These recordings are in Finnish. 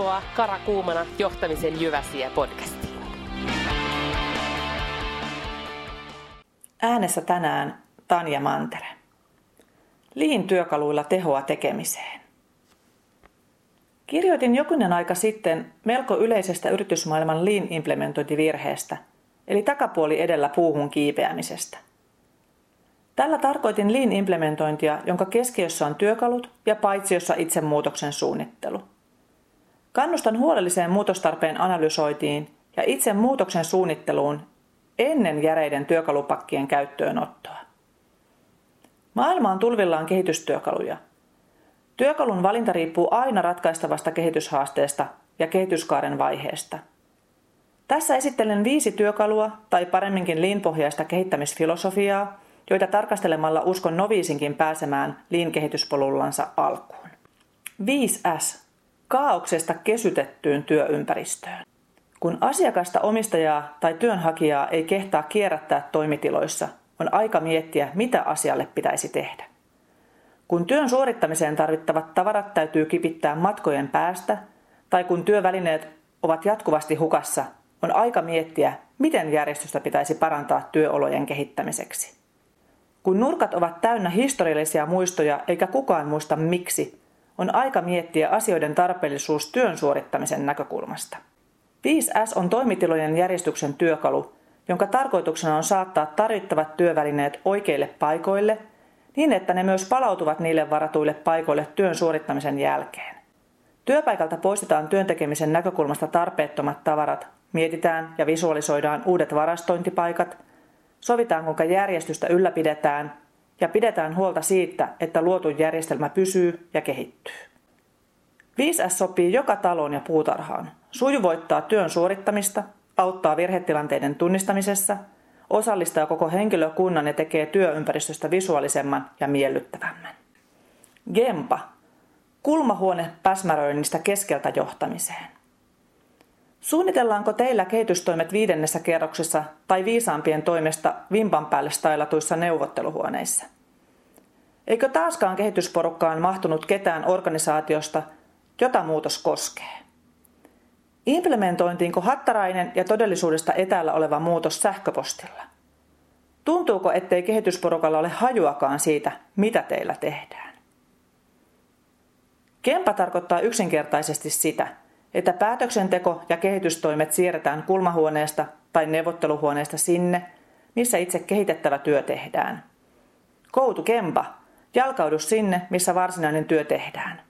Tervetuloa Karakuumana johtamisen Jyväsiä podcastiin. Äänessä tänään Tanja Mantere. Liin työkaluilla tehoa tekemiseen. Kirjoitin jokunen aika sitten melko yleisestä yritysmaailman liin implementointivirheestä, eli takapuoli edellä puuhun kiipeämisestä. Tällä tarkoitin liin implementointia, jonka keskiössä on työkalut ja paitsiossa itse muutoksen suunnittelu. Kannustan huolelliseen muutostarpeen analysoitiin ja itse muutoksen suunnitteluun ennen järeiden työkalupakkien käyttöönottoa. Maailma on tulvillaan kehitystyökaluja. Työkalun valinta riippuu aina ratkaistavasta kehityshaasteesta ja kehityskaaren vaiheesta. Tässä esittelen viisi työkalua tai paremminkin liinpohjaista kehittämisfilosofiaa, joita tarkastelemalla uskon noviisinkin pääsemään liin-kehityspolullansa alkuun. 5S. Kaauksesta kesytettyyn työympäristöön. Kun asiakasta, omistajaa tai työnhakijaa ei kehtaa kierrättää toimitiloissa, on aika miettiä, mitä asialle pitäisi tehdä. Kun työn suorittamiseen tarvittavat tavarat täytyy kipittää matkojen päästä, tai kun työvälineet ovat jatkuvasti hukassa, on aika miettiä, miten järjestystä pitäisi parantaa työolojen kehittämiseksi. Kun nurkat ovat täynnä historiallisia muistoja eikä kukaan muista miksi, on aika miettiä asioiden tarpeellisuus työn suorittamisen näkökulmasta. 5S on toimitilojen järjestyksen työkalu, jonka tarkoituksena on saattaa tarvittavat työvälineet oikeille paikoille niin, että ne myös palautuvat niille varatuille paikoille työn suorittamisen jälkeen. Työpaikalta poistetaan työntekemisen näkökulmasta tarpeettomat tavarat, mietitään ja visualisoidaan uudet varastointipaikat, sovitaan kuinka järjestystä ylläpidetään ja pidetään huolta siitä, että luotu järjestelmä pysyy ja kehittyy. 5S sopii joka taloon ja puutarhaan, sujuvoittaa työn suorittamista, auttaa virhetilanteiden tunnistamisessa, osallistaa koko henkilökunnan ja tekee työympäristöstä visuaalisemman ja miellyttävämmän. Gempa. Kulmahuone päsmäröinnistä keskeltä johtamiseen. Suunnitellaanko teillä kehitystoimet viidennessä kerroksessa tai viisaampien toimesta vimpan päälle stailatuissa neuvotteluhuoneissa? Eikö taaskaan kehitysporukkaan mahtunut ketään organisaatiosta, jota muutos koskee? Implementointiinko hattarainen ja todellisuudesta etäällä oleva muutos sähköpostilla? Tuntuuko, ettei kehitysporukalla ole hajuakaan siitä, mitä teillä tehdään? Kempa tarkoittaa yksinkertaisesti sitä, että päätöksenteko ja kehitystoimet siirretään kulmahuoneesta tai neuvotteluhuoneesta sinne, missä itse kehitettävä työ tehdään. Koutu Kempa, jalkaudu sinne, missä varsinainen työ tehdään.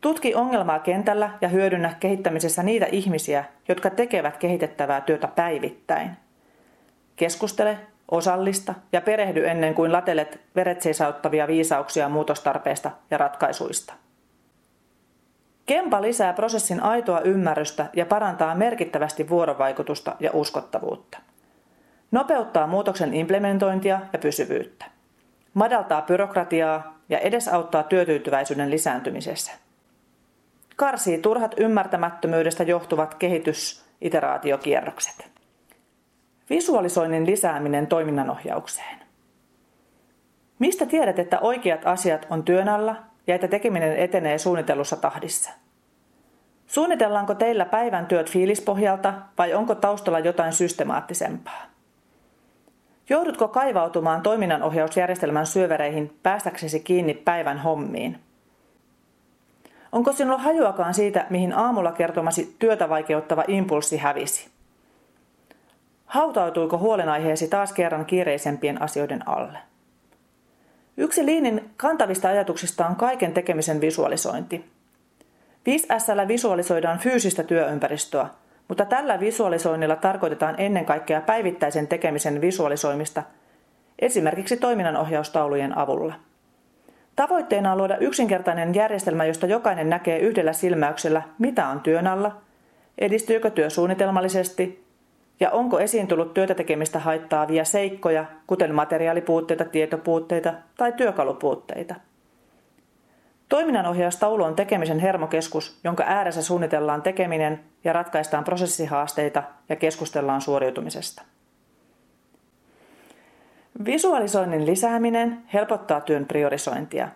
Tutki ongelmaa kentällä ja hyödynnä kehittämisessä niitä ihmisiä, jotka tekevät kehitettävää työtä päivittäin. Keskustele, osallista ja perehdy ennen kuin latelet veretseisäuttavia viisauksia muutostarpeesta ja ratkaisuista. Kempa lisää prosessin aitoa ymmärrystä ja parantaa merkittävästi vuorovaikutusta ja uskottavuutta. Nopeuttaa muutoksen implementointia ja pysyvyyttä. Madaltaa byrokratiaa ja edesauttaa työtyytyväisyyden lisääntymisessä karsii turhat ymmärtämättömyydestä johtuvat kehitysiteraatiokierrokset. Visualisoinnin lisääminen toiminnanohjaukseen. Mistä tiedät, että oikeat asiat on työn alla ja että tekeminen etenee suunnitellussa tahdissa? Suunnitellaanko teillä päivän työt fiilispohjalta vai onko taustalla jotain systemaattisempaa? Joudutko kaivautumaan toiminnanohjausjärjestelmän syövereihin päästäksesi kiinni päivän hommiin – Onko sinulla hajuakaan siitä, mihin aamulla kertomasi työtä vaikeuttava impulssi hävisi? Hautautuiko huolenaiheesi taas kerran kiireisempien asioiden alle? Yksi liinin kantavista ajatuksista on kaiken tekemisen visualisointi. 5S visualisoidaan fyysistä työympäristöä, mutta tällä visualisoinnilla tarkoitetaan ennen kaikkea päivittäisen tekemisen visualisoimista, esimerkiksi toiminnanohjaustaulujen avulla – Tavoitteena on luoda yksinkertainen järjestelmä, josta jokainen näkee yhdellä silmäyksellä, mitä on työn alla, edistyykö työ suunnitelmallisesti ja onko esiin tullut työtä tekemistä haittaavia seikkoja, kuten materiaalipuutteita, tietopuutteita tai työkalupuutteita. Toiminnanohjaustaulu on tekemisen hermokeskus, jonka ääressä suunnitellaan tekeminen ja ratkaistaan prosessihaasteita ja keskustellaan suoriutumisesta. Visualisoinnin lisääminen helpottaa työn priorisointia.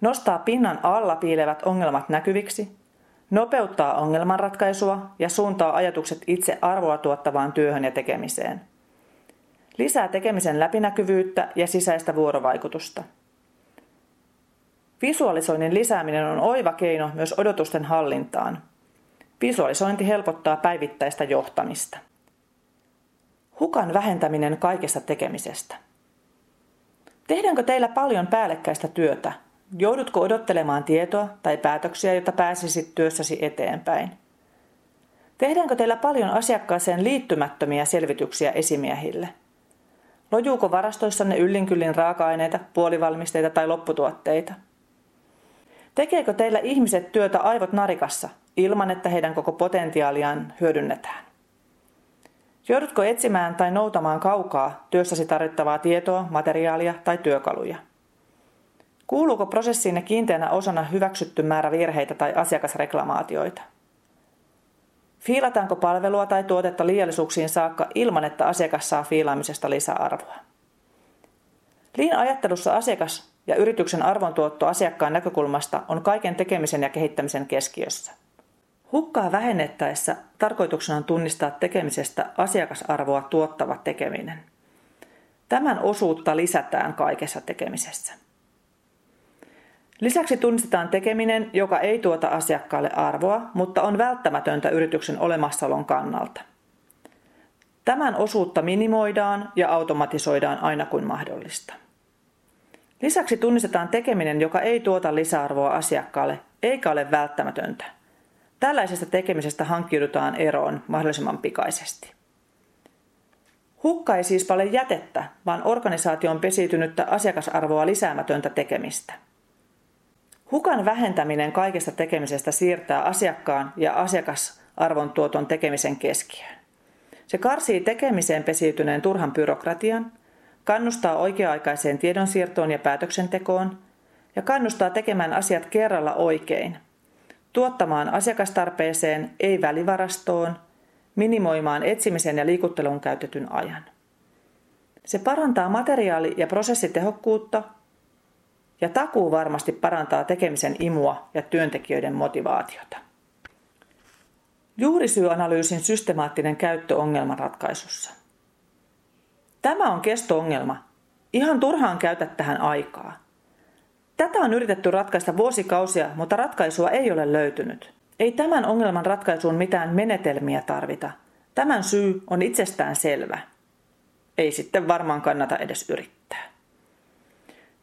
Nostaa pinnan alla piilevät ongelmat näkyviksi, nopeuttaa ongelmanratkaisua ja suuntaa ajatukset itse arvoa tuottavaan työhön ja tekemiseen. Lisää tekemisen läpinäkyvyyttä ja sisäistä vuorovaikutusta. Visualisoinnin lisääminen on oiva keino myös odotusten hallintaan. Visualisointi helpottaa päivittäistä johtamista. Hukan vähentäminen kaikesta tekemisestä. Tehdäänkö teillä paljon päällekkäistä työtä? Joudutko odottelemaan tietoa tai päätöksiä, jotta pääsisit työssäsi eteenpäin? Tehdäänkö teillä paljon asiakkaaseen liittymättömiä selvityksiä esimiehille? Lojuuko varastoissanne yllinkyllin raaka-aineita, puolivalmisteita tai lopputuotteita? Tekeekö teillä ihmiset työtä aivot narikassa ilman, että heidän koko potentiaaliaan hyödynnetään? Joudutko etsimään tai noutamaan kaukaa työssäsi tarvittavaa tietoa, materiaalia tai työkaluja? Kuuluuko prosessiinne kiinteänä osana hyväksytty määrä virheitä tai asiakasreklamaatioita? Fiilataanko palvelua tai tuotetta liiallisuuksiin saakka ilman, että asiakas saa fiilaamisesta lisäarvoa? Liin ajattelussa asiakas ja yrityksen arvontuotto asiakkaan näkökulmasta on kaiken tekemisen ja kehittämisen keskiössä. Hukkaa vähennettäessä tarkoituksena on tunnistaa tekemisestä asiakasarvoa tuottava tekeminen. Tämän osuutta lisätään kaikessa tekemisessä. Lisäksi tunnistetaan tekeminen, joka ei tuota asiakkaalle arvoa, mutta on välttämätöntä yrityksen olemassaolon kannalta. Tämän osuutta minimoidaan ja automatisoidaan aina kuin mahdollista. Lisäksi tunnistetaan tekeminen, joka ei tuota lisäarvoa asiakkaalle eikä ole välttämätöntä. Tällaisesta tekemisestä hankkiudutaan eroon mahdollisimman pikaisesti. Hukka ei siis paljon jätettä, vaan organisaation pesiytynyttä asiakasarvoa lisäämätöntä tekemistä. Hukan vähentäminen kaikesta tekemisestä siirtää asiakkaan ja asiakasarvon tuoton tekemisen keskiöön. Se karsii tekemiseen pesiytyneen turhan byrokratian, kannustaa oikea-aikaiseen tiedonsiirtoon ja päätöksentekoon ja kannustaa tekemään asiat kerralla oikein, tuottamaan asiakastarpeeseen, ei välivarastoon, minimoimaan etsimisen ja liikuttelun käytetyn ajan. Se parantaa materiaali- ja prosessitehokkuutta ja takuu varmasti parantaa tekemisen imua ja työntekijöiden motivaatiota. Juurisyyanalyysin systemaattinen käyttö ongelmanratkaisussa. Tämä on kesto-ongelma. Ihan turhaan käytä tähän aikaa. Tätä on yritetty ratkaista vuosikausia, mutta ratkaisua ei ole löytynyt. Ei tämän ongelman ratkaisuun mitään menetelmiä tarvita. Tämän syy on itsestään selvä. Ei sitten varmaan kannata edes yrittää.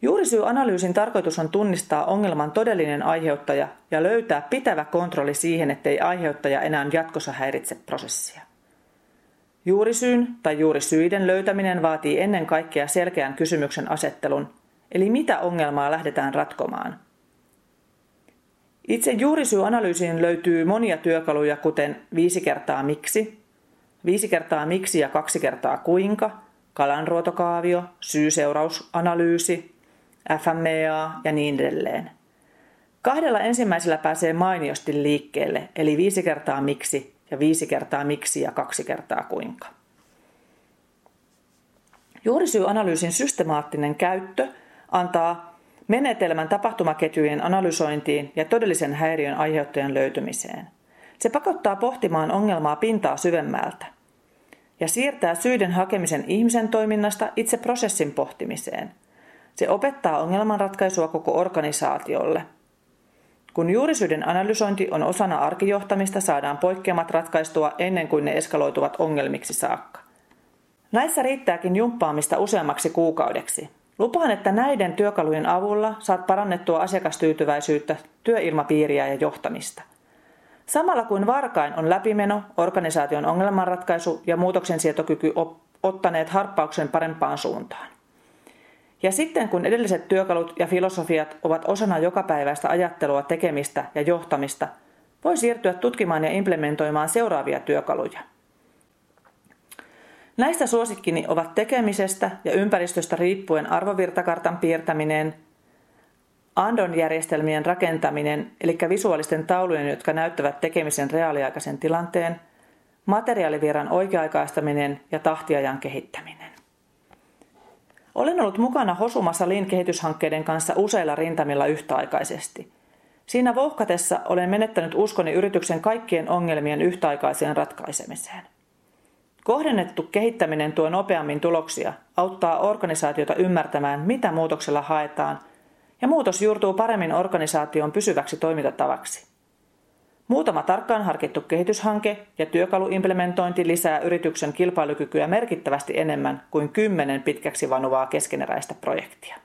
Juurisyyanalyysin tarkoitus on tunnistaa ongelman todellinen aiheuttaja ja löytää pitävä kontrolli siihen, ettei aiheuttaja enää jatkossa häiritse prosessia. Juurisyyn tai juurisyiden löytäminen vaatii ennen kaikkea selkeän kysymyksen asettelun, eli mitä ongelmaa lähdetään ratkomaan. Itse juurisyyanalyysien löytyy monia työkaluja, kuten viisi kertaa miksi, viisi kertaa miksi ja kaksi kertaa kuinka, kalanruotokaavio, syy-seurausanalyysi, FMEA ja niin edelleen. Kahdella ensimmäisellä pääsee mainiosti liikkeelle, eli viisi kertaa miksi ja viisi kertaa miksi ja kaksi kertaa kuinka. Juurisyyanalyysin systemaattinen käyttö antaa menetelmän tapahtumaketjujen analysointiin ja todellisen häiriön aiheuttajan löytymiseen. Se pakottaa pohtimaan ongelmaa pintaa syvemmältä ja siirtää syiden hakemisen ihmisen toiminnasta itse prosessin pohtimiseen. Se opettaa ongelmanratkaisua koko organisaatiolle – kun juurisyyden analysointi on osana arkijohtamista, saadaan poikkeamat ratkaistua ennen kuin ne eskaloituvat ongelmiksi saakka. Näissä riittääkin jumppaamista useammaksi kuukaudeksi. Lupaan, että näiden työkalujen avulla saat parannettua asiakastyytyväisyyttä, työilmapiiriä ja johtamista. Samalla kuin varkain on läpimeno, organisaation ongelmanratkaisu ja muutoksensietokyky ottaneet harppauksen parempaan suuntaan. Ja sitten kun edelliset työkalut ja filosofiat ovat osana jokapäiväistä ajattelua, tekemistä ja johtamista, voi siirtyä tutkimaan ja implementoimaan seuraavia työkaluja. Näistä suosikkini ovat tekemisestä ja ympäristöstä riippuen arvovirtakartan piirtäminen, Andon järjestelmien rakentaminen, eli visuaalisten taulujen, jotka näyttävät tekemisen reaaliaikaisen tilanteen, materiaalivirran oikea-aikaistaminen ja tahtiajan kehittäminen. Olen ollut mukana hosumassa Lean-kehityshankkeiden kanssa useilla rintamilla yhtäaikaisesti. Siinä vouhkatessa olen menettänyt uskoni yrityksen kaikkien ongelmien yhtäaikaiseen ratkaisemiseen. Kohdennettu kehittäminen tuo nopeammin tuloksia, auttaa organisaatiota ymmärtämään, mitä muutoksella haetaan, ja muutos juurtuu paremmin organisaation pysyväksi toimintatavaksi. Muutama tarkkaan harkittu kehityshanke ja työkaluimplementointi lisää yrityksen kilpailukykyä merkittävästi enemmän kuin kymmenen pitkäksi vanuvaa keskeneräistä projektia.